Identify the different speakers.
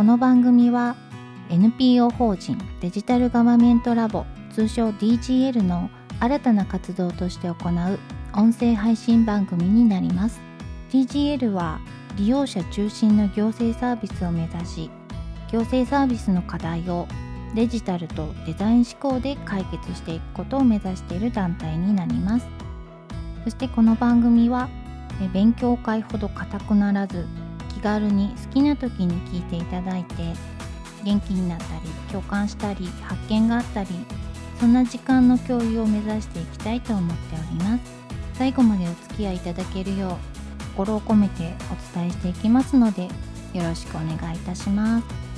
Speaker 1: この番組は NPO 法人デジタルガバメントラボ通称 DGL の新たな活動として行う音声配信番組になります。DGL は利用者中心の行政サービスを目指し行政サービスの課題をデジタルとデザイン思考で解決していくことを目指している団体になります。そしてこの番組は勉強会ほど硬くならず気軽に好きな時に聞いていただいて元気になったり共感したり発見があったりそんな時間の共有を目指していきたいと思っております。最後までお付き合いいただけるよう心を込めてお伝えしていきますのでよろしくお願いいたします。